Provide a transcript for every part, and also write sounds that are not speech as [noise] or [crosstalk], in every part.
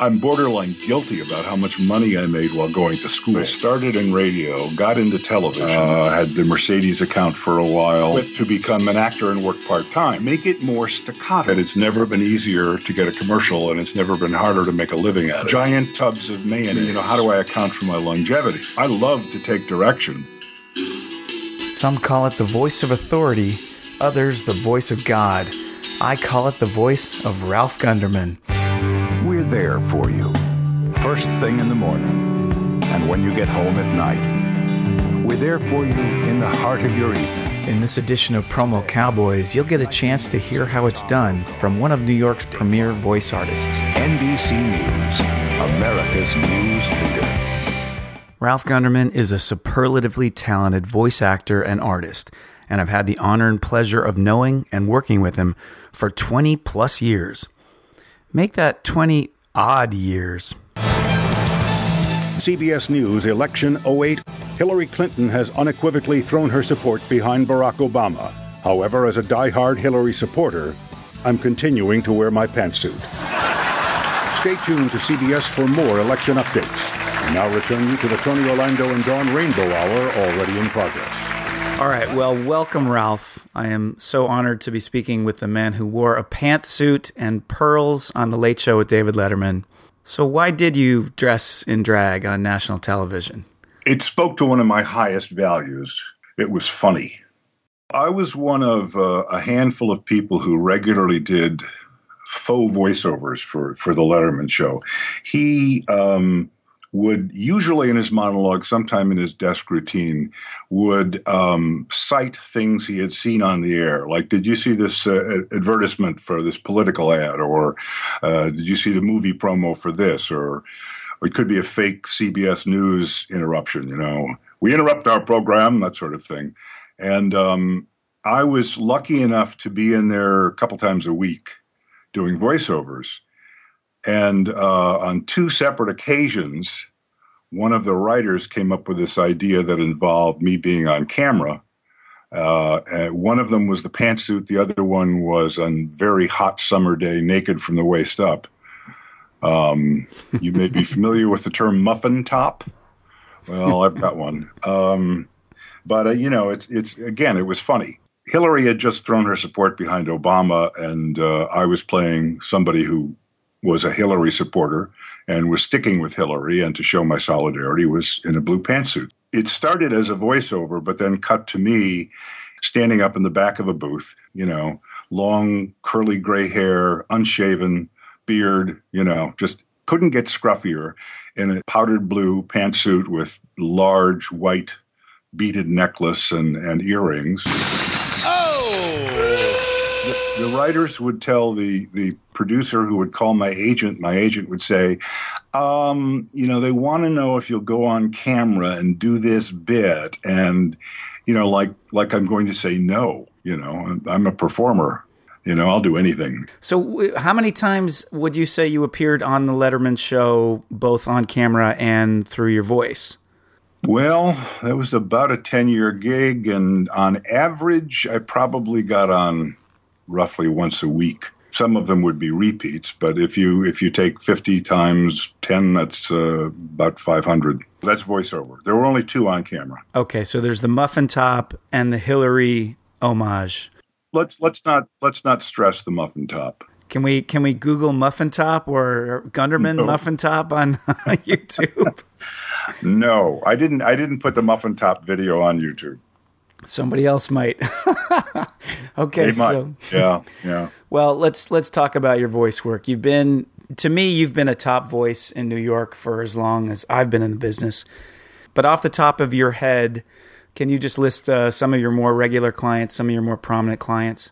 I'm borderline guilty about how much money I made while going to school. I started in radio, got into television, uh, had the Mercedes account for a while, quit to become an actor and work part time. Make it more staccato. And it's never been easier to get a commercial, and it's never been harder to make a living at it. Giant tubs of mayonnaise. You know, how do I account for my longevity? I love to take direction. Some call it the voice of authority, others the voice of God. I call it the voice of Ralph Gunderman. There for you. First thing in the morning, and when you get home at night. We're there for you in the heart of your evening. In this edition of Promo Cowboys, you'll get a chance to hear how it's done from one of New York's premier voice artists. NBC News, America's news leader. Ralph Gunderman is a superlatively talented voice actor and artist, and I've had the honor and pleasure of knowing and working with him for 20 plus years. Make that 20 odd years. CBS News Election 08 Hillary Clinton has unequivocally thrown her support behind Barack Obama. However, as a die-hard Hillary supporter, I'm continuing to wear my pantsuit. Stay tuned to CBS for more election updates. And now return you to the Tony Orlando and Dawn Rainbow Hour already in progress. All right. Well, welcome, Ralph. I am so honored to be speaking with the man who wore a pantsuit and pearls on The Late Show with David Letterman. So, why did you dress in drag on national television? It spoke to one of my highest values. It was funny. I was one of uh, a handful of people who regularly did faux voiceovers for, for the Letterman show. He um, would usually in his monologue, sometime in his desk routine, would um, cite things he had seen on the air. Like, did you see this uh, advertisement for this political ad, or uh, did you see the movie promo for this, or, or it could be a fake CBS News interruption. You know, we interrupt our program, that sort of thing. And um, I was lucky enough to be in there a couple times a week doing voiceovers. And uh, on two separate occasions, one of the writers came up with this idea that involved me being on camera. Uh, one of them was the pantsuit. The other one was on very hot summer day, naked from the waist up. Um, you may be familiar with the term muffin top. Well, I've got one. Um, but uh, you know, it's it's again, it was funny. Hillary had just thrown her support behind Obama, and uh, I was playing somebody who was a Hillary supporter and was sticking with Hillary, and to show my solidarity, was in a blue pantsuit. It started as a voiceover, but then cut to me standing up in the back of a booth, you know, long, curly gray hair, unshaven, beard, you know, just couldn't get scruffier in a powdered blue pantsuit with large white beaded necklace and, and earrings. Oh! The, the, writers would tell the, the producer who would call my agent, my agent would say, um, you know, they want to know if you'll go on camera and do this bit. And, you know, like, like I'm going to say no, you know, I'm a performer. You know, I'll do anything. So, how many times would you say you appeared on the Letterman show, both on camera and through your voice? Well, that was about a 10 year gig. And on average, I probably got on roughly once a week. Some of them would be repeats, but if you if you take 50 times 10, that's uh, about 500. That's voiceover. There were only two on camera. Okay, so there's the muffin top and the Hillary homage. Let's let's not let's not stress the muffin top. Can we can we Google muffin top or Gunderman no. muffin top on [laughs] YouTube? [laughs] no, I didn't. I didn't put the muffin top video on YouTube. Somebody else might. [laughs] okay, so yeah, yeah. [laughs] Well, let's let's talk about your voice work. You've been to me, you've been a top voice in New York for as long as I've been in the business. But off the top of your head, can you just list uh, some of your more regular clients, some of your more prominent clients?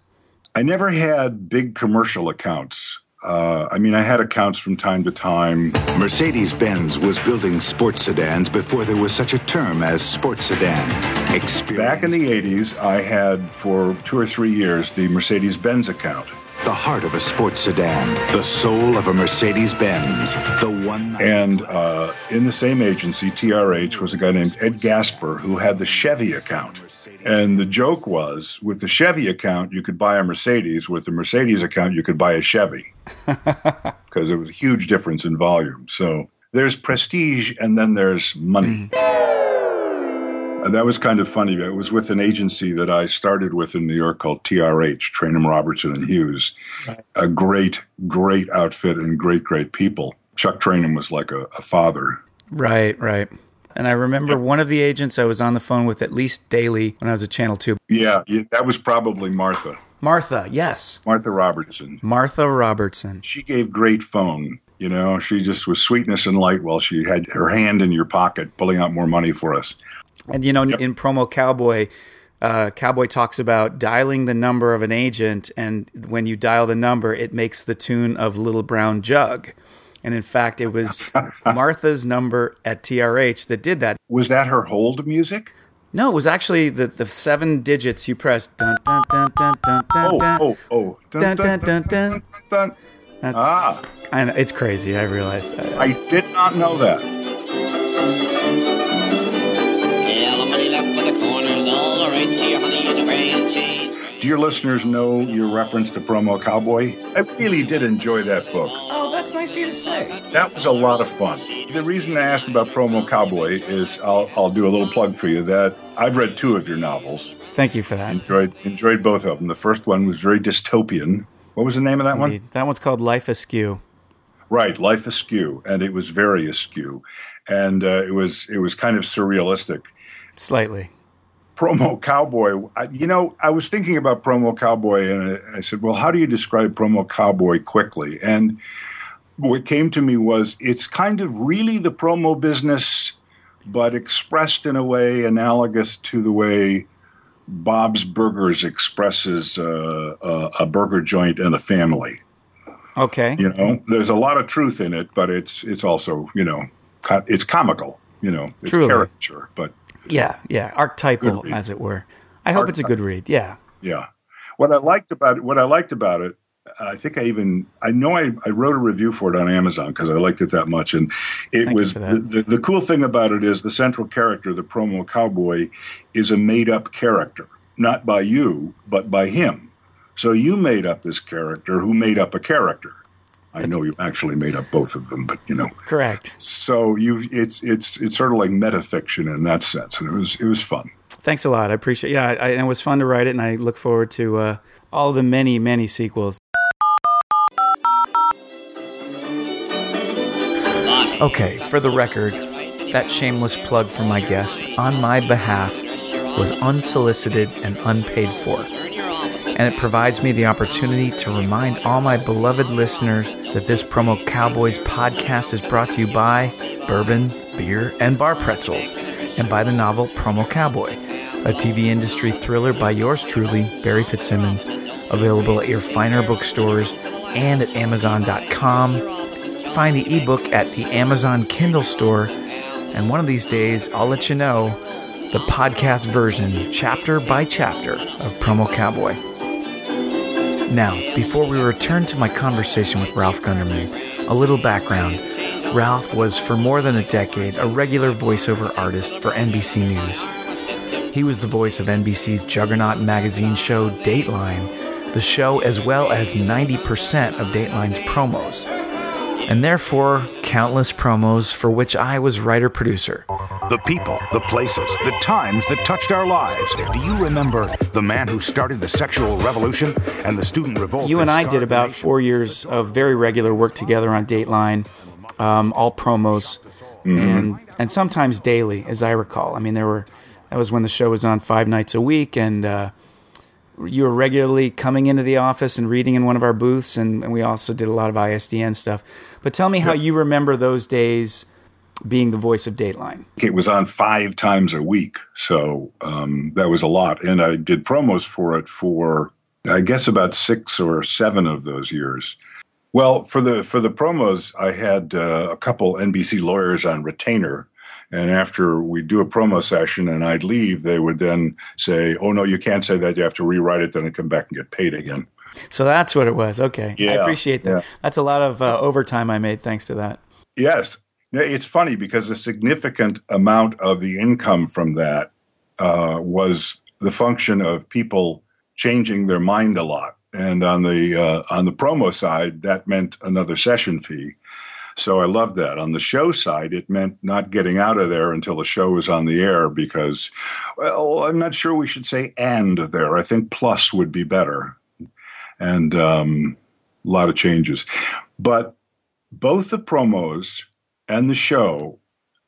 I never had big commercial accounts. Uh, I mean, I had accounts from time to time. Mercedes Benz was building sports sedans before there was such a term as sports sedan. Experience. Back in the 80s, I had for two or three years the Mercedes Benz account. The heart of a sports sedan, the soul of a Mercedes Benz, the one. And uh, in the same agency, TRH, was a guy named Ed Gasper who had the Chevy account. And the joke was with the Chevy account, you could buy a Mercedes. With the Mercedes account, you could buy a Chevy [laughs] because there was a huge difference in volume. So there's prestige and then there's money. Mm-hmm. And that was kind of funny. It was with an agency that I started with in New York called TRH, Trainum Robertson and Hughes. Right. A great, great outfit and great, great people. Chuck Trainum was like a, a father. Right, right. And I remember yep. one of the agents I was on the phone with at least daily when I was at Channel 2. Yeah, that was probably Martha. Martha, yes. Martha Robertson. Martha Robertson. She gave great phone. You know, she just was sweetness and light while she had her hand in your pocket pulling out more money for us. And, you know, yep. in Promo Cowboy, uh, Cowboy talks about dialing the number of an agent, and when you dial the number, it makes the tune of Little Brown Jug. And in fact, it was Martha's number at TRH that did that. Was that her hold music? No, it was actually the, the seven digits you pressed. Dun, dun, dun, dun, dun, oh, dun, oh, oh. Dun, dun, dun, dun, dun. That's, ah. I know, it's crazy. I realized that. I did not know that. Do your listeners know your reference to Promo Cowboy? I really did enjoy that book Oh, that's nice of you to say. That was a lot of fun. The reason I asked about Promo Cowboy is I'll, I'll do a little plug for you that I've read two of your novels. Thank you for that. Enjoyed enjoyed both of them. The first one was very dystopian. What was the name of that Indeed. one? That one's called Life Askew. Right, Life Askew, and it was very askew, and uh, it was it was kind of surrealistic. Slightly. Promo Cowboy. I, you know, I was thinking about Promo Cowboy, and I, I said, "Well, how do you describe Promo Cowboy quickly?" And what came to me was it's kind of really the promo business, but expressed in a way analogous to the way Bob's Burgers expresses uh, uh, a burger joint and a family. Okay, you know, there's a lot of truth in it, but it's it's also you know it's comical. You know, it's Truly. caricature, but yeah, yeah, archetypal as it were. I hope it's a good read. Yeah, yeah. What I liked about it, what I liked about it I think I even I know I, I wrote a review for it on Amazon because I liked it that much, and it Thank was the, the, the cool thing about it is the central character, the promo cowboy, is a made up character, not by you but by him. So you made up this character who made up a character. I know you actually made up both of them, but you know, correct. So you, it's it's it's sort of like metafiction in that sense, and it was it was fun. Thanks a lot. I appreciate. Yeah, I, it was fun to write it, and I look forward to uh, all the many many sequels. Okay, for the record, that shameless plug from my guest on my behalf was unsolicited and unpaid for. And it provides me the opportunity to remind all my beloved listeners that this Promo Cowboys podcast is brought to you by bourbon, beer, and bar pretzels, and by the novel Promo Cowboy, a TV industry thriller by yours truly, Barry Fitzsimmons, available at your finer bookstores and at Amazon.com find the ebook at the Amazon Kindle store, and one of these days I'll let you know the podcast version, chapter by chapter, of Promo Cowboy. Now, before we return to my conversation with Ralph Gunderman, a little background. Ralph was for more than a decade a regular voiceover artist for NBC News. He was the voice of NBC's juggernaut magazine show Dateline, the show as well as 90% of Dateline's promos and therefore countless promos for which I was writer producer. The people, the places, the times that touched our lives. Do you remember the man who started the sexual revolution and the student revolt? You and I did about four years of very regular work together on Dateline, um, all promos, mm-hmm. and and sometimes daily, as I recall. I mean, there were that was when the show was on five nights a week, and uh, you were regularly coming into the office and reading in one of our booths, and, and we also did a lot of ISDN stuff. But tell me how you remember those days being the voice of Dateline. It was on five times a week, so um, that was a lot. And I did promos for it for, I guess, about six or seven of those years. Well, for the for the promos, I had uh, a couple NBC lawyers on retainer and after we do a promo session and I'd leave, they would then say, "Oh no, you can't say that. You have to rewrite it, then and come back and get paid again." So that's what it was. Okay, yeah, I appreciate that. Yeah. That's a lot of uh, overtime I made thanks to that. Yes, it's funny because a significant amount of the income from that uh, was the function of people changing their mind a lot. And on the uh, on the promo side, that meant another session fee. So I loved that. On the show side, it meant not getting out of there until the show was on the air because, well, I'm not sure we should say and there. I think plus would be better. And um, a lot of changes. But both the promos and the show,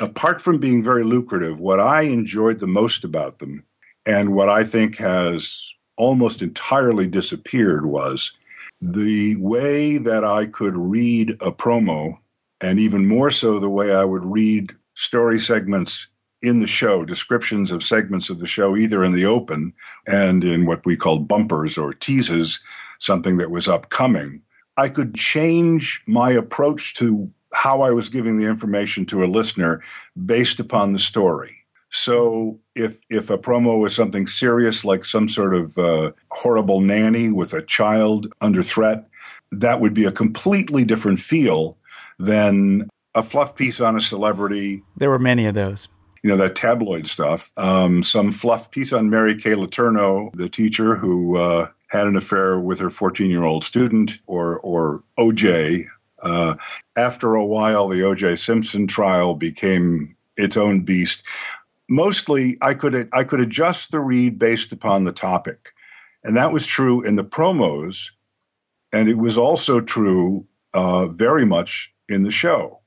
apart from being very lucrative, what I enjoyed the most about them and what I think has almost entirely disappeared was the way that I could read a promo, and even more so the way I would read story segments in the show, descriptions of segments of the show, either in the open and in what we called bumpers or teases, something that was upcoming. I could change my approach to how I was giving the information to a listener based upon the story. So if if a promo was something serious, like some sort of uh, horrible nanny with a child under threat, that would be a completely different feel than a fluff piece on a celebrity. There were many of those. You know that tabloid stuff. Um, some fluff piece on Mary Kay Letourneau, the teacher who uh, had an affair with her 14 year old student, or or OJ. Uh, after a while, the OJ Simpson trial became its own beast. Mostly, I could I could adjust the read based upon the topic, and that was true in the promos, and it was also true uh, very much in the show.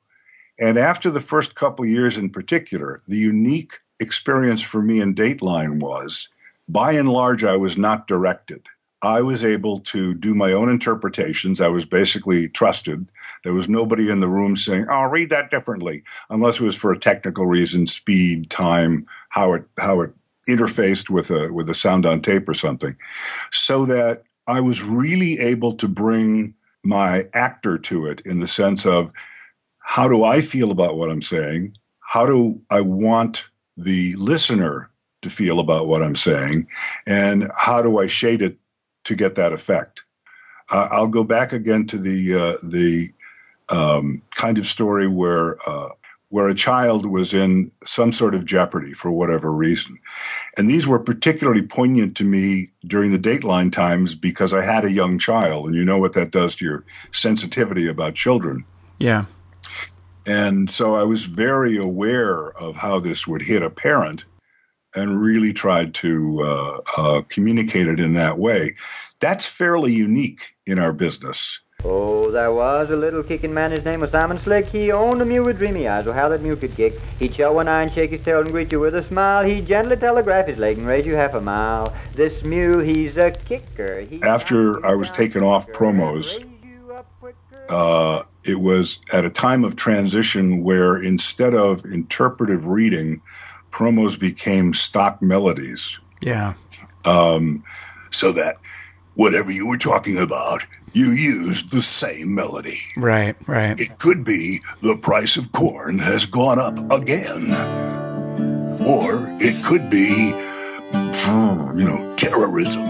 And after the first couple years, in particular, the unique experience for me in Dateline was, by and large, I was not directed. I was able to do my own interpretations. I was basically trusted. There was nobody in the room saying, "Oh, read that differently," unless it was for a technical reason, speed, time, how it how it interfaced with a with a sound on tape or something, so that I was really able to bring my actor to it in the sense of how do I feel about what I'm saying? How do I want the listener to feel about what I'm saying? And how do I shade it to get that effect. Uh, I'll go back again to the uh, the um, kind of story where uh, where a child was in some sort of jeopardy for whatever reason, and these were particularly poignant to me during the Dateline times because I had a young child, and you know what that does to your sensitivity about children. Yeah. And so I was very aware of how this would hit a parent and really tried to uh, uh, communicate it in that way. That's fairly unique in our business. Oh, there was a little kicking man, his name was Simon Slick. He owned a mule with dreamy eyes, oh how that mule could kick. He'd show one eye and shake his tail and greet you with a smile. He'd gently telegraph his leg and raise you half a mile. This mule, he's a kicker. He's After I was taken off promos, uh, it was at a time of transition where instead of interpretive reading, promos became stock melodies. Yeah. Um, so that whatever you were talking about, you used the same melody. Right, right. It could be the price of corn has gone up again. Or it could be, you know, terrorism.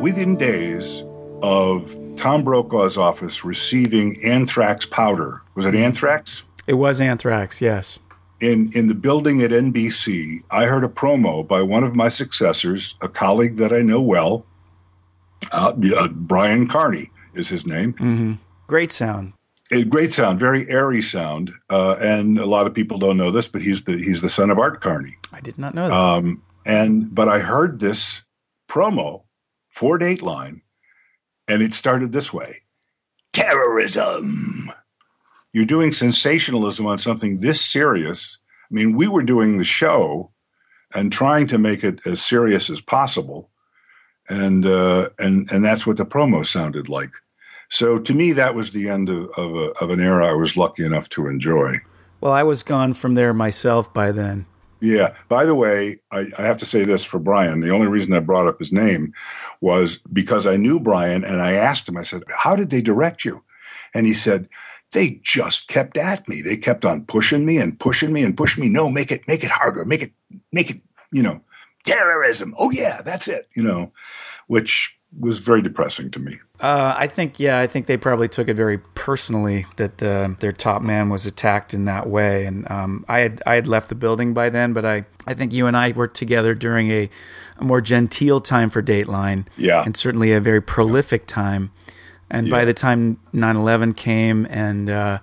Within days of Tom Brokaw's office receiving anthrax powder. Was it anthrax? It was anthrax, yes. In, in the building at NBC, I heard a promo by one of my successors, a colleague that I know well. Uh, uh, Brian Carney is his name. Mm-hmm. Great sound. A great sound, very airy sound, uh, and a lot of people don't know this, but he's the he's the son of Art Carney. I did not know that. Um, and but I heard this promo for Dateline and it started this way terrorism. You're doing sensationalism on something this serious. I mean, we were doing the show and trying to make it as serious as possible. And, uh, and, and that's what the promo sounded like. So to me, that was the end of, of, a, of an era I was lucky enough to enjoy. Well, I was gone from there myself by then. Yeah. By the way, I, I, have to say this for Brian. The only reason I brought up his name was because I knew Brian and I asked him, I said, How did they direct you? And he said, They just kept at me. They kept on pushing me and pushing me and pushing me. No, make it, make it harder. Make it, make it, you know, terrorism. Oh, yeah, that's it, you know, which was very depressing to me. Uh, I think, yeah, I think they probably took it very personally that the, their top man was attacked in that way. And um, I had I had left the building by then, but I, I think you and I worked together during a, a more genteel time for Dateline. Yeah. And certainly a very prolific time. And by the time 9 11 came and, uh,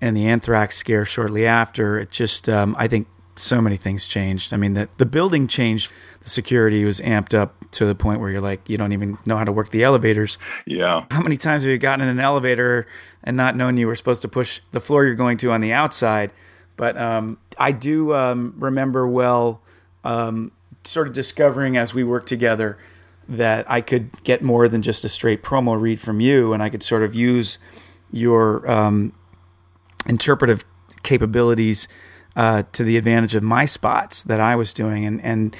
and the anthrax scare shortly after, it just, um, I think so many things changed. I mean, the, the building changed. The security was amped up to the point where you're like, you don't even know how to work the elevators. Yeah. How many times have you gotten in an elevator and not known you were supposed to push the floor you're going to on the outside? But um, I do um, remember well, um, sort of discovering as we worked together that I could get more than just a straight promo read from you, and I could sort of use your um, interpretive capabilities uh, to the advantage of my spots that I was doing. And, and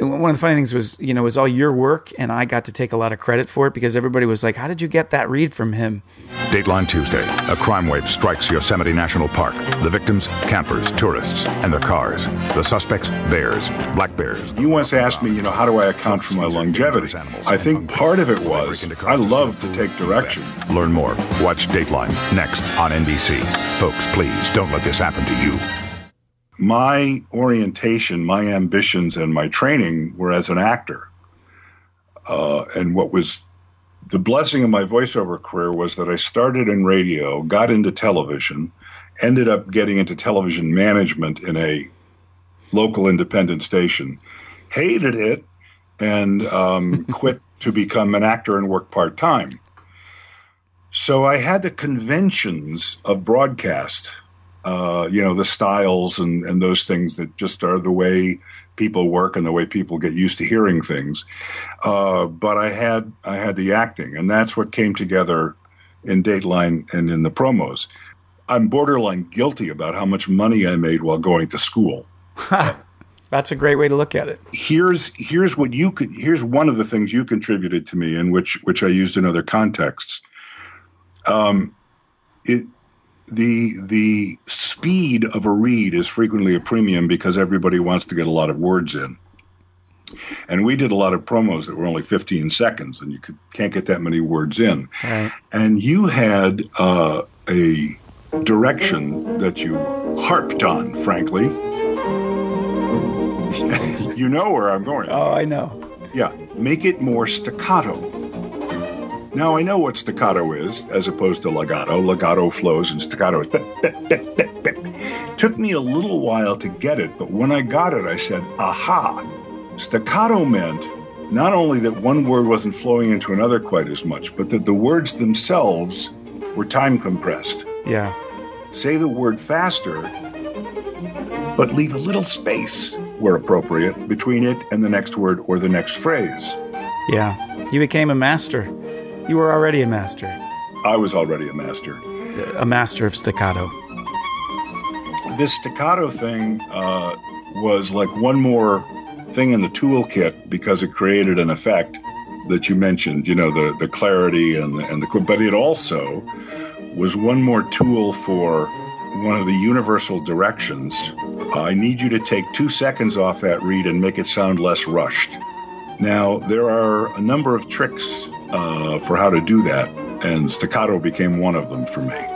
one of the funny things was, you know, it was all your work, and I got to take a lot of credit for it because everybody was like, "How did you get that read from him?" Dateline Tuesday. A crime wave strikes Yosemite National Park. The victims, campers, tourists, and their cars. The suspects, bears, black bears. You once asked me, you know, how do I account for my longevity? I think part of it was I love to take direction. Learn more. Watch Dateline next on NBC. Folks, please don't let this happen to you. My orientation, my ambitions, and my training were as an actor. Uh, and what was the blessing of my voiceover career was that I started in radio, got into television, ended up getting into television management in a local independent station, hated it, and um, [laughs] quit to become an actor and work part time. So I had the conventions of broadcast, uh, you know, the styles and, and those things that just are the way people work and the way people get used to hearing things. Uh, but I had I had the acting, and that's what came together in Dateline and in the promos. I'm borderline guilty about how much money I made while going to school. [laughs] That's a great way to look at it. here's here's what you could here's one of the things you contributed to me and which which I used in other contexts. Um, it the the speed of a read is frequently a premium because everybody wants to get a lot of words in. And we did a lot of promos that were only 15 seconds, and you could, can't get that many words in. Right. And you had uh, a direction that you harped on, frankly. [laughs] you know where I'm going. Oh, I know. Yeah, make it more staccato. Now I know what staccato is, as opposed to legato. Legato flows and staccato is. bit, bit, bit, bit, bit. Took me a little while to get it, but when I got it, I said, "Aha!" Staccato meant not only that one word wasn't flowing into another quite as much, but that the words themselves were time compressed. Yeah. Say the word faster, but leave a little space where appropriate between it and the next word or the next phrase. Yeah. You became a master. You were already a master. I was already a master. A master of staccato. This staccato thing uh, was like one more thing in the toolkit because it created an effect that you mentioned. You know, the the clarity and the, and the but it also was one more tool for one of the universal directions. I need you to take two seconds off that read and make it sound less rushed. Now, there are a number of tricks uh, for how to do that, and staccato became one of them for me.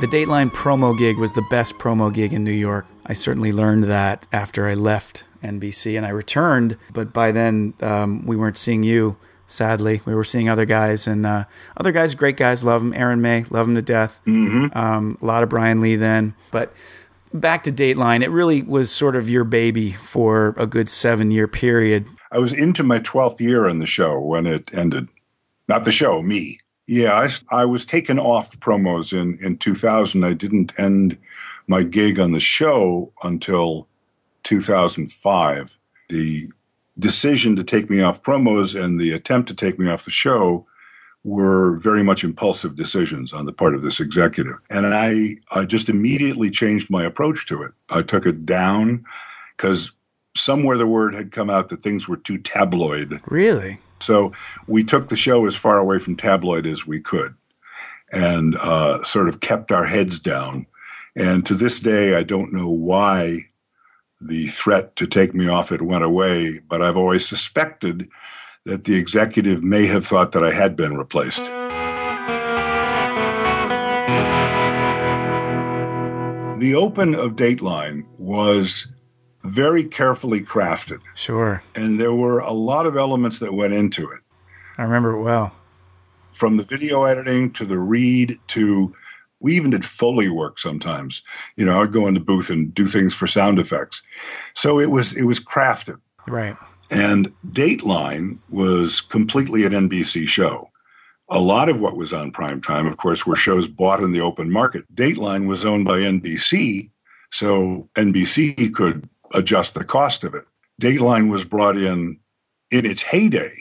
The Dateline promo gig was the best promo gig in New York. I certainly learned that after I left NBC and I returned, but by then um, we weren't seeing you. Sadly, we were seeing other guys, and uh, other guys, great guys, love him. Aaron May, love him to death. Mm-hmm. Um, a lot of Brian Lee then, but back to Dateline, it really was sort of your baby for a good seven year period. I was into my 12th year on the show when it ended. Not the show, me. Yeah, I, I was taken off promos in, in 2000. I didn't end my gig on the show until 2005. The decision to take me off promos and the attempt to take me off the show were very much impulsive decisions on the part of this executive. And I, I just immediately changed my approach to it. I took it down because somewhere the word had come out that things were too tabloid. Really? So we took the show as far away from tabloid as we could and uh, sort of kept our heads down. And to this day, I don't know why the threat to take me off it went away, but I've always suspected that the executive may have thought that I had been replaced. The open of Dateline was very carefully crafted. Sure. And there were a lot of elements that went into it. I remember it well. From the video editing to the read to we even did foley work sometimes. You know, I'd go in the booth and do things for sound effects. So it was it was crafted. Right. And Dateline was completely an NBC show. A lot of what was on prime time, of course, were shows bought in the open market. Dateline was owned by NBC, so NBC could adjust the cost of it. Dateline was brought in in its heyday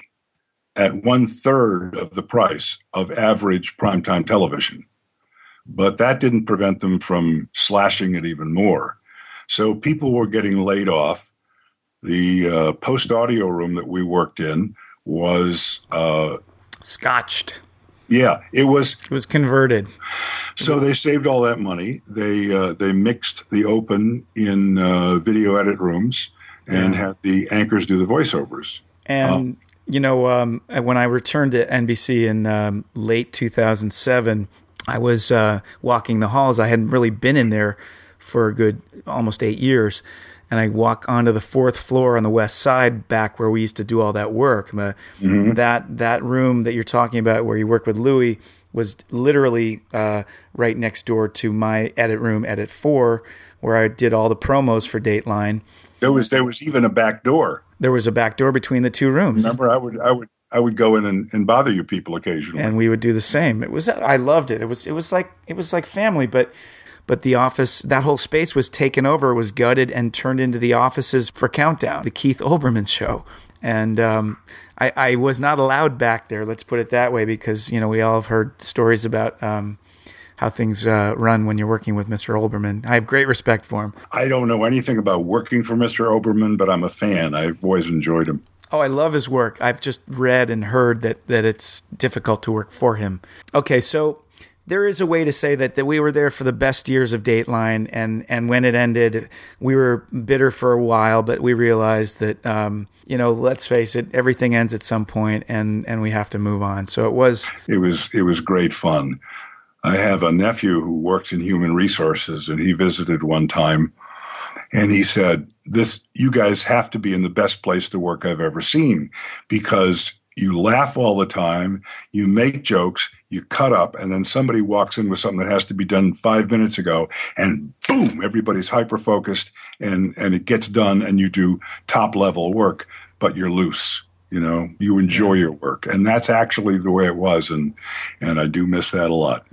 at one third of the price of average primetime television. But that didn't prevent them from slashing it even more. So people were getting laid off. The uh, post audio room that we worked in was uh, scotched. Yeah, it was. It was converted. So they saved all that money. They uh, they mixed the open in uh, video edit rooms and yeah. had the anchors do the voiceovers. And um, you know, um, when I returned to NBC in um, late 2007, I was uh, walking the halls. I hadn't really been in there for a good almost eight years. And I walk onto the fourth floor on the west side, back where we used to do all that work. Mm-hmm. That that room that you're talking about, where you work with Louis, was literally uh, right next door to my edit room, Edit Four, where I did all the promos for Dateline. There was there was even a back door. There was a back door between the two rooms. Remember, I would I would I would go in and, and bother you people occasionally, and we would do the same. It was I loved it. It was it was like it was like family, but but the office that whole space was taken over, was gutted, and turned into the offices for Countdown, the Keith Olbermann show. And um, I, I, was not allowed back there. Let's put it that way, because you know we all have heard stories about. Um, how things uh, run when you're working with Mr. Olbermann. I have great respect for him. I don't know anything about working for Mr. Olbermann, but I'm a fan. I've always enjoyed him. Oh, I love his work. I've just read and heard that that it's difficult to work for him. Okay, so there is a way to say that, that we were there for the best years of Dateline, and, and when it ended, we were bitter for a while, but we realized that, um, you know, let's face it, everything ends at some point, and, and we have to move on. So it was it was it was great fun. I have a nephew who works in human resources, and he visited one time, and he said, "This you guys have to be in the best place to work I've ever seen because." You laugh all the time, you make jokes, you cut up, and then somebody walks in with something that has to be done five minutes ago, and boom, everybody's hyper focused, and and it gets done, and you do top level work, but you're loose. You know, you enjoy your work, and that's actually the way it was, and and I do miss that a lot.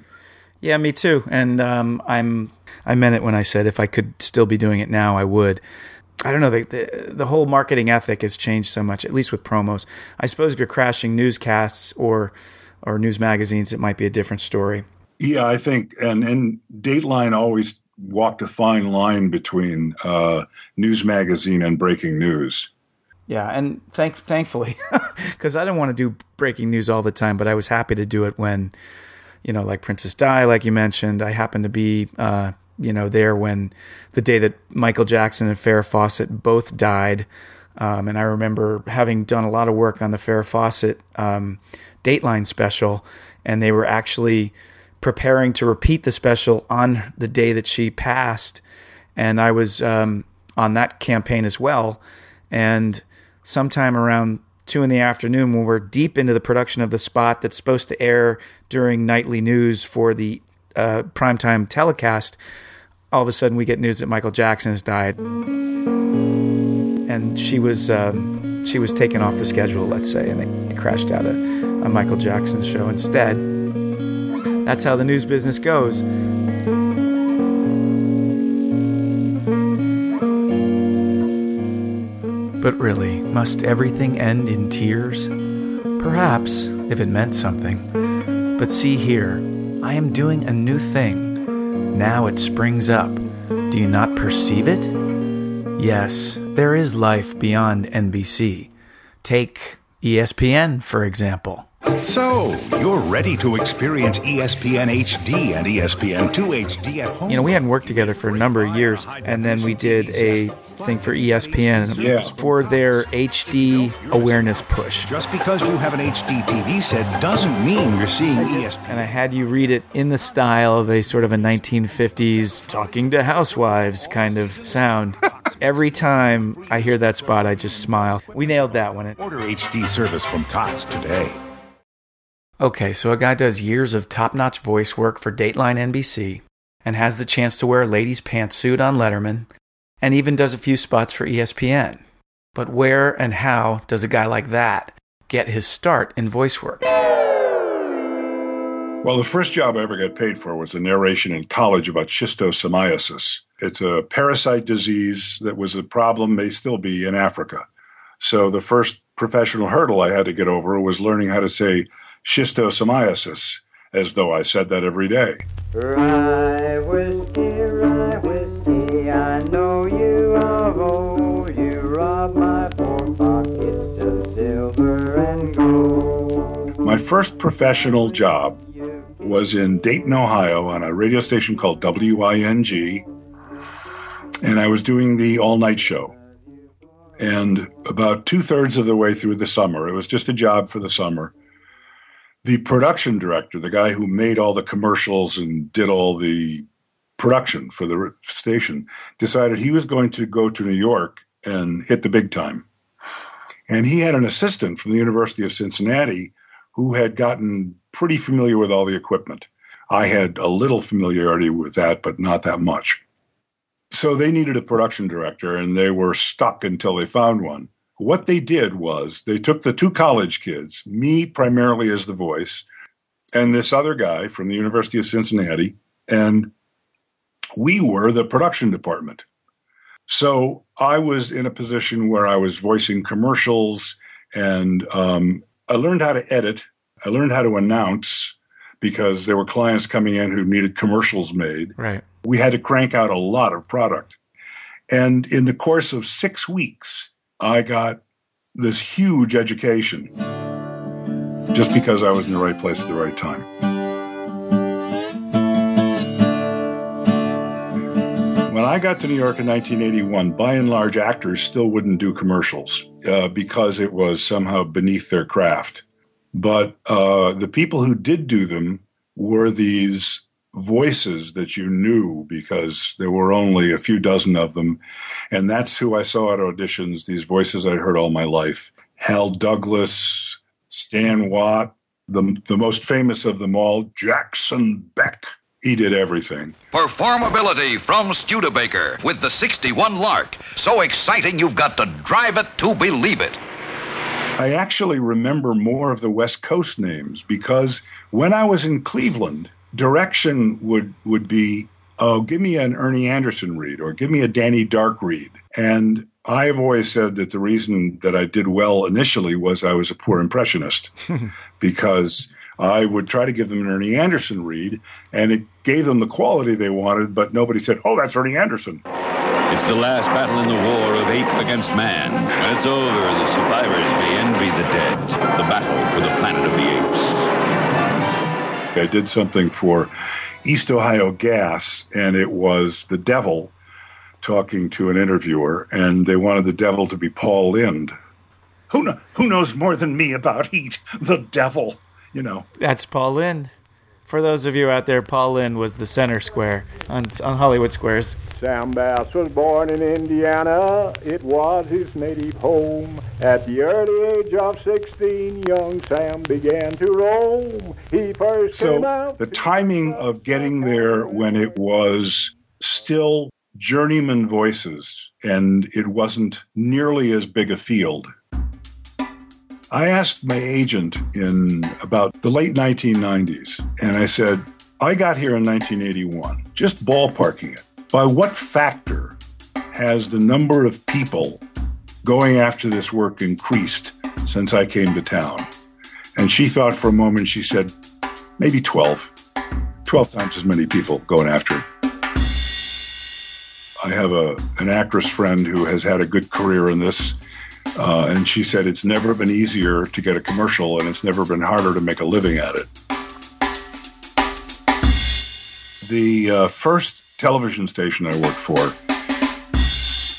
Yeah, me too. And um, I'm I meant it when I said if I could still be doing it now, I would. I don't know the, the, the whole marketing ethic has changed so much, at least with promos. I suppose if you're crashing newscasts or or news magazines, it might be a different story. Yeah, I think, and and Dateline always walked a fine line between uh, news magazine and breaking news. Yeah, and thank thankfully, [laughs] because I didn't want to do breaking news all the time, but I was happy to do it when, you know, like Princess Di, like you mentioned. I happened to be, uh, you know, there when the day that Michael Jackson and Farrah Fawcett both died. Um, and I remember having done a lot of work on the Farrah Fawcett um, Dateline special, and they were actually preparing to repeat the special on the day that she passed. And I was um, on that campaign as well. And sometime around two in the afternoon, when we're deep into the production of the spot that's supposed to air during nightly news for the uh, primetime telecast, all of a sudden we get news that Michael Jackson has died. And she was. Um, she was taken off the schedule, let's say, and they crashed out a, a Michael Jackson show instead. That's how the news business goes. But really, must everything end in tears? Perhaps, if it meant something. But see here, I am doing a new thing. Now it springs up. Do you not perceive it? Yes, there is life beyond NBC. Take ESPN, for example. So, you're ready to experience ESPN HD and ESPN 2 HD at home. You know, we hadn't worked together for a number of years, and then we did a thing for ESPN Yeah. for their HD awareness push. Just because you have an HD TV set doesn't mean you're seeing ESPN. And I had you read it in the style of a sort of a 1950s talking to housewives kind of sound. [laughs] Every time I hear that spot, I just smile. We nailed that one. Order HD service from Cox today. Okay, so a guy does years of top notch voice work for Dateline NBC and has the chance to wear a ladies' pantsuit on Letterman and even does a few spots for ESPN. But where and how does a guy like that get his start in voice work? Well, the first job I ever got paid for was a narration in college about schistosomiasis. It's a parasite disease that was a problem, may still be, in Africa. So the first professional hurdle I had to get over was learning how to say schistosomiasis, as though I said that every day. Rye whiskey, rye whiskey, I know you of old. You robbed my poor pockets of silver and gold. My first professional job was in Dayton, Ohio, on a radio station called WING, and I was doing the all night show. And about two thirds of the way through the summer, it was just a job for the summer. The production director, the guy who made all the commercials and did all the production for the station, decided he was going to go to New York and hit the big time. And he had an assistant from the University of Cincinnati who had gotten pretty familiar with all the equipment. I had a little familiarity with that, but not that much. So they needed a production director and they were stuck until they found one. What they did was they took the two college kids, me primarily as the voice, and this other guy from the University of Cincinnati, and we were the production department. So I was in a position where I was voicing commercials and um, I learned how to edit. I learned how to announce because there were clients coming in who needed commercials made. Right. We had to crank out a lot of product. And in the course of six weeks, I got this huge education just because I was in the right place at the right time. When I got to New York in 1981, by and large, actors still wouldn't do commercials uh, because it was somehow beneath their craft. But uh, the people who did do them were these voices that you knew because there were only a few dozen of them. And that's who I saw at auditions, these voices I'd heard all my life. Hal Douglas, Stan Watt, the, the most famous of them all, Jackson Beck. He did everything. Performability from Studebaker with the 61 Lark. So exciting you've got to drive it to believe it. I actually remember more of the West Coast names because when I was in Cleveland, direction would would be, oh, give me an Ernie Anderson read or give me a Danny Dark read. And I've always said that the reason that I did well initially was I was a poor impressionist [laughs] because I would try to give them an Ernie Anderson read and it gave them the quality they wanted, but nobody said, oh, that's Ernie Anderson. It's the last battle in the war of ape against man. When it's over, the survivors may envy the dead. The battle for the planet of the apes. I did something for East Ohio Gas, and it was the devil talking to an interviewer, and they wanted the devil to be Paul Lynde. Who, kn- who knows more than me about heat? The devil, you know. That's Paul Lynde. For those of you out there, Paul Lynde was the center square on, on Hollywood Squares. Sam Bass was born in Indiana. It was his native home. At the early age of 16, young Sam began to roam. He first came So out. the timing of getting there when it was still journeyman voices and it wasn't nearly as big a field. I asked my agent in about the late 1990s, and I said, I got here in 1981, just ballparking it. By what factor has the number of people going after this work increased since I came to town? And she thought for a moment, she said, maybe 12. 12 times as many people going after it. I have a, an actress friend who has had a good career in this, Uh, and she said it's never been easier to get a commercial and it's never been harder to make a living at it. The uh, first television station I worked for,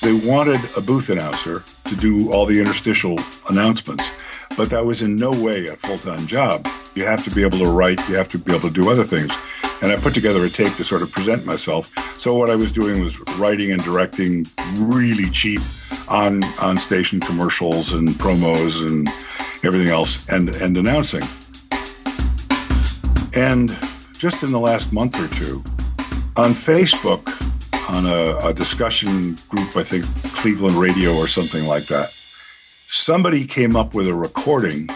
they wanted a booth announcer to do all the interstitial announcements, but that was in no way a full time job. You have to be able to write, you have to be able to do other things. And I put together a tape to sort of present myself. So what I was doing was writing and directing really cheap on on station commercials and promos and everything else and and announcing. And just in the last month or two, on Facebook, on a, a discussion group, I think Cleveland Radio or something like that, somebody came up with a recording.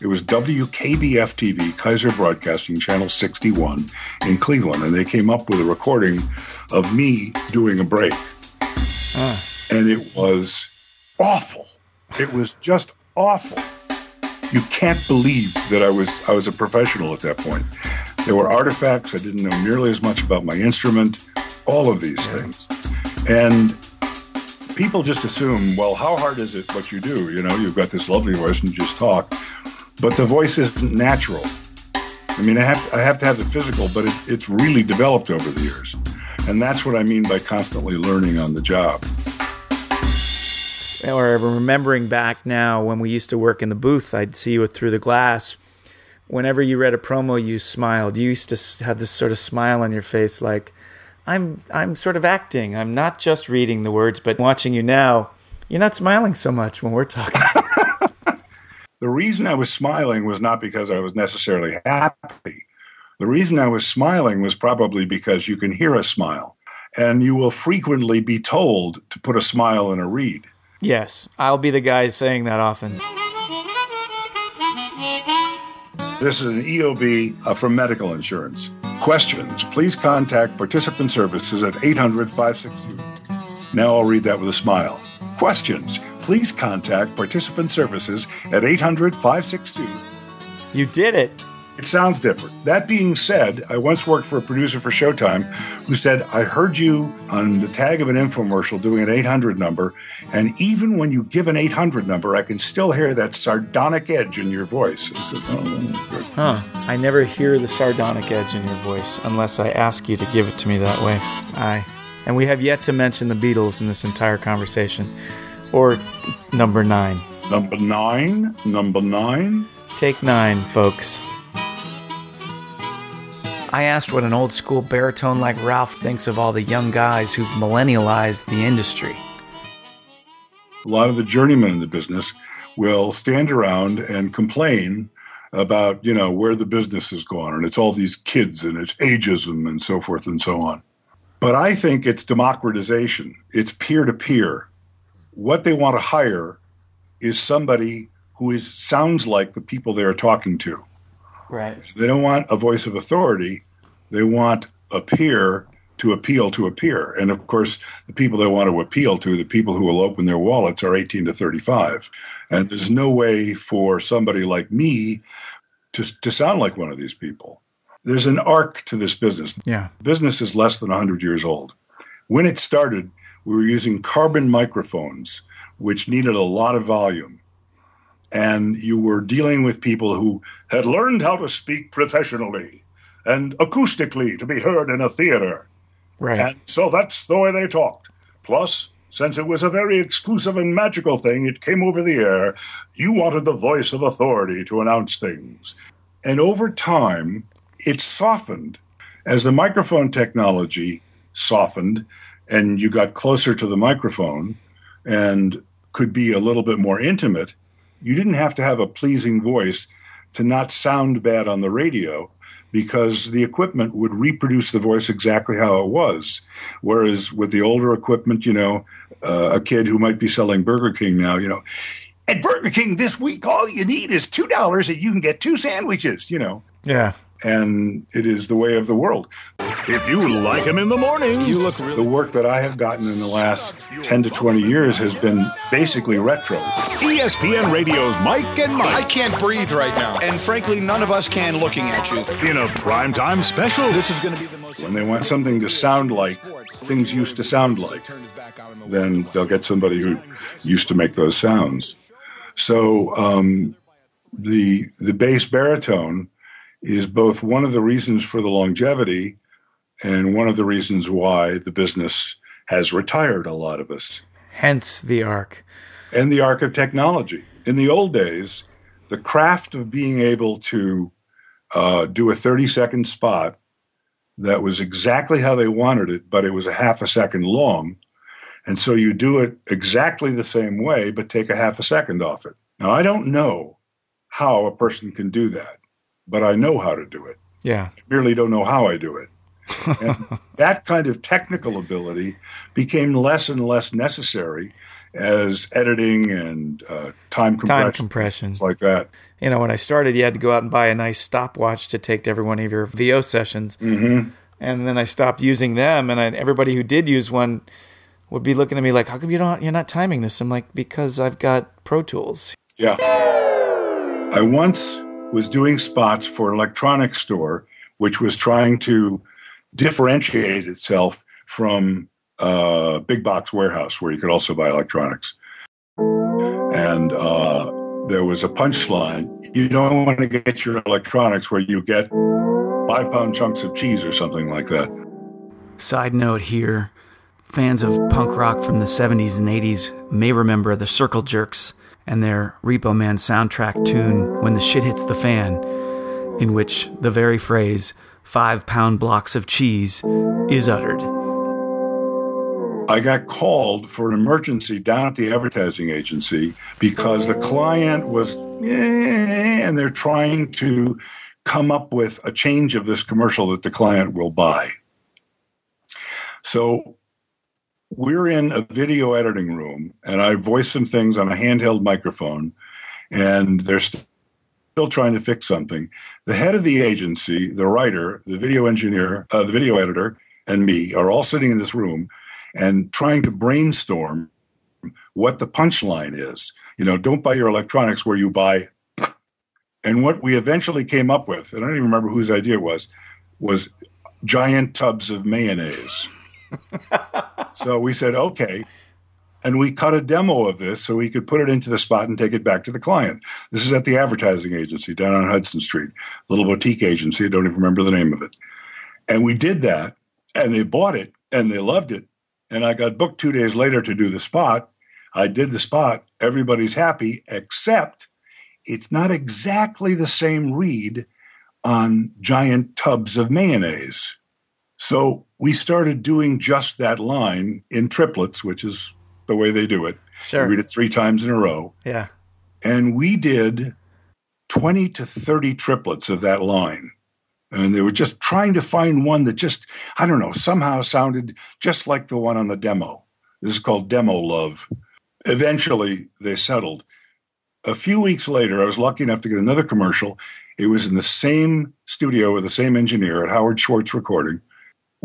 It was WKBF TV, Kaiser Broadcasting, Channel 61 in Cleveland. And they came up with a recording of me doing a break. Ah. And it was awful. It was just awful. You can't believe that I was I was a professional at that point. There were artifacts. I didn't know nearly as much about my instrument, all of these things. And people just assume, well, how hard is it what you do? You know, you've got this lovely voice and you just talk. But the voice isn't natural. I mean, I have to, I have to have the physical, but it, it's really developed over the years. And that's what I mean by constantly learning on the job. Or remembering back now when we used to work in the booth, I'd see you through the glass. Whenever you read a promo, you smiled. You used to have this sort of smile on your face, like I'm I'm sort of acting. I'm not just reading the words, but watching you now, you're not smiling so much when we're talking. [laughs] the reason I was smiling was not because I was necessarily happy. The reason I was smiling was probably because you can hear a smile, and you will frequently be told to put a smile in a read. yes, I'll be the guy saying that often. This is an EOB uh, from medical insurance. Questions, please contact participant services at 800 562. Now I'll read that with a smile. Questions, please contact participant services at 800 562. You did it. It sounds different. That being said, I once worked for a producer for Showtime who said, I heard you on the tag of an infomercial doing an 800 number, and even when you give an 800 number, I can still hear that sardonic edge in your voice. I said, oh. Huh. I never hear the sardonic edge in your voice unless I ask you to give it to me that way. Aye. And we have yet to mention the Beatles in this entire conversation. Or number nine. Number nine, number nine. Take nine, folks. I asked what an old school baritone like Ralph thinks of all the young guys who've millennialized the industry. A lot of the journeymen in the business will stand around and complain about, you know, where the business has gone And it's all these kids and it's ageism and so forth and so on. But I think it's democratization. It's peer to peer. What they want to hire is somebody who is sounds like the people they are talking to. Right. They don't want a voice of authority. They want a peer to appeal to a peer. And of course, the people they want to appeal to, the people who will open their wallets, are 18 to 35. And there's no way for somebody like me to, to sound like one of these people. There's an arc to this business. Yeah. Business is less than 100 years old. When it started, we were using carbon microphones, which needed a lot of volume. And you were dealing with people who had learned how to speak professionally and acoustically to be heard in a theater. Right. And so that's the way they talked. Plus, since it was a very exclusive and magical thing, it came over the air. You wanted the voice of authority to announce things. And over time, it softened as the microphone technology softened and you got closer to the microphone and could be a little bit more intimate. You didn't have to have a pleasing voice to not sound bad on the radio because the equipment would reproduce the voice exactly how it was. Whereas with the older equipment, you know, uh, a kid who might be selling Burger King now, you know, at Burger King this week, all you need is two dollars and you can get two sandwiches. You know, Yeah. And it is the way of the world. If you like him in the morning, You look The work that I have gotten in the last ten to twenty years has been basically retro. ESPN Radio's Mike and Mike. I can't breathe right now. And frankly, none of us can looking at you. in a primetime special. This is going to be the most. When they want something to sound like things used to sound like, then they'll get somebody who used to make those sounds. So um, the the bass baritone is both one of the reasons for the longevity and one of the reasons why the business has retired a lot of us. Hence the arc. And the arc of technology. In the old days, the craft of being able to uh, do a 30 second spot that was exactly how they wanted it, but it was a half a second long. And so you do it exactly the same way, but take a half a second off it. Now, I don't know how a person can do that, but I know how to do it. Yeah. I merely don't know how I do it. and [laughs] that kind of technical ability became less and less necessary as editing and uh, time compression, Time compression. things like that. You know, when I started, you had to go out and buy a nice stopwatch to take to every one of your VO sessions. Mm-hmm. And then I stopped using them, and I, everybody who did use one would be looking at me like, "How come you don't? You're not timing this?" I'm like, "Because I've got Pro Tools." Yeah. I once was doing spots for an electronics store, which was trying to differentiate itself from a big box warehouse where you could also buy electronics. And uh, there was a punchline you don't want to get your electronics where you get five pound chunks of cheese or something like that. Side note here fans of punk rock from the 70s and 80s may remember the Circle Jerks and their Repo Man soundtrack tune, When the Shit Hits the Fan, in which the very phrase, five pound blocks of cheese, is uttered. I got called for an emergency down at the advertising agency because the client was, eh, and they're trying to come up with a change of this commercial that the client will buy. So we're in a video editing room, and I voice some things on a handheld microphone, and they're st- still trying to fix something. The head of the agency, the writer, the video engineer, uh, the video editor, and me are all sitting in this room and trying to brainstorm what the punchline is. You know, don't buy your electronics where you buy. [clears throat] And what we eventually came up with, and I don't even remember whose idea it was, was giant tubs of mayonnaise. [laughs] so we said, okay. And we cut a demo of this so we could put it into the spot and take it back to the client. This is at the advertising agency down on Hudson Street, little boutique agency. I don't even remember the name of it. And we did that, and they bought it and they loved it. And I got booked two days later to do the spot. I did the spot. Everybody's happy, except it's not exactly the same read on giant tubs of mayonnaise. So we started doing just that line in triplets, which is the way they do it. Sure. You read it three times in a row. Yeah. And we did 20 to 30 triplets of that line. And they were just trying to find one that just, I don't know, somehow sounded just like the one on the demo. This is called Demo Love. Eventually, they settled. A few weeks later, I was lucky enough to get another commercial. It was in the same studio with the same engineer at Howard Schwartz Recording.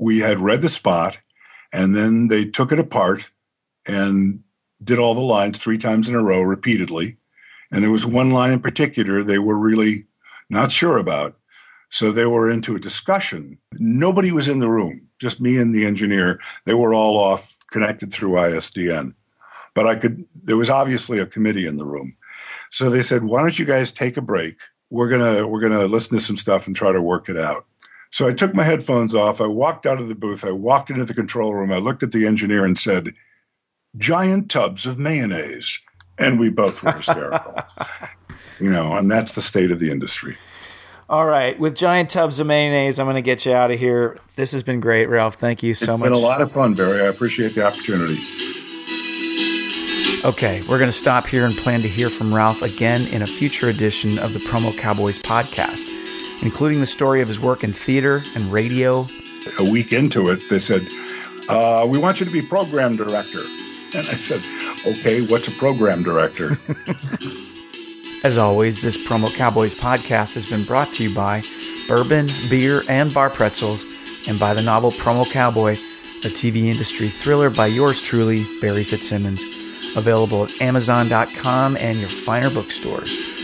We had read the spot, and then they took it apart and did all the lines three times in a row repeatedly. And there was one line in particular they were really not sure about. So they were into a discussion. Nobody was in the room, just me and the engineer. They were all off connected through ISDN. But I could, there was obviously a committee in the room. So they said, why don't you guys take a break? We're going to, we're going to listen to some stuff and try to work it out. So I took my headphones off. I walked out of the booth. I walked into the control room. I looked at the engineer and said, giant tubs of mayonnaise. And we both were hysterical. [laughs] you know, and that's the state of the industry. All right, with giant tubs of mayonnaise, I'm going to get you out of here. This has been great, Ralph. Thank you so It's much. It's been a lot of fun, Barry. I appreciate the opportunity. Okay, we're going to stop here and plan to hear from Ralph again in a future edition of the Promo Cowboys podcast, including the story of his work in theater and radio. A week into it, they said, uh, We want you to be program director. [laughs] And I said, Okay, what's a program director? [laughs] [laughs] As always, this Promo Cowboys podcast has been brought to you by Bourbon, Beer, and Bar Pretzels, and by the novel Promo Cowboy, a TV industry thriller by yours truly, Barry Fitzsimmons, available at Amazon.com and your finer bookstores.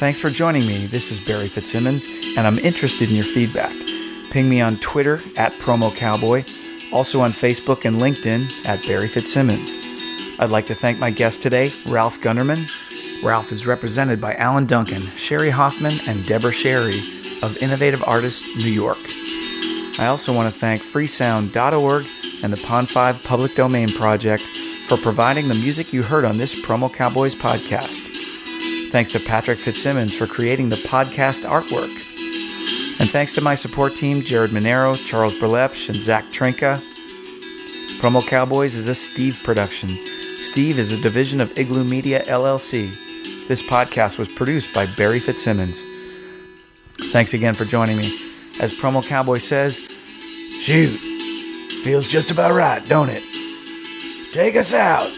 Thanks for joining me. This is Barry Fitzsimmons, and I'm interested in your feedback. Ping me on Twitter at Promo Cowboy, also on Facebook and LinkedIn at Barry Fitzsimmons. I'd like to thank my guest today, Ralph Gunderman. Ralph is represented by Alan Duncan, Sherry Hoffman, and Deborah Sherry of Innovative Artists New York. I also want to thank freesound.org and the Pond 5 Public Domain Project for providing the music you heard on this Promo Cowboys podcast. Thanks to Patrick Fitzsimmons for creating the podcast artwork. And thanks to my support team, Jared Monero, Charles Berlepsch, and Zach Trinka. Promo Cowboys is a Steve production. Steve is a division of Igloo Media LLC. This podcast was produced by Barry Fitzsimmons. Thanks again for joining me. As Promo Cowboy says, shoot, feels just about right, don't it? Take us out.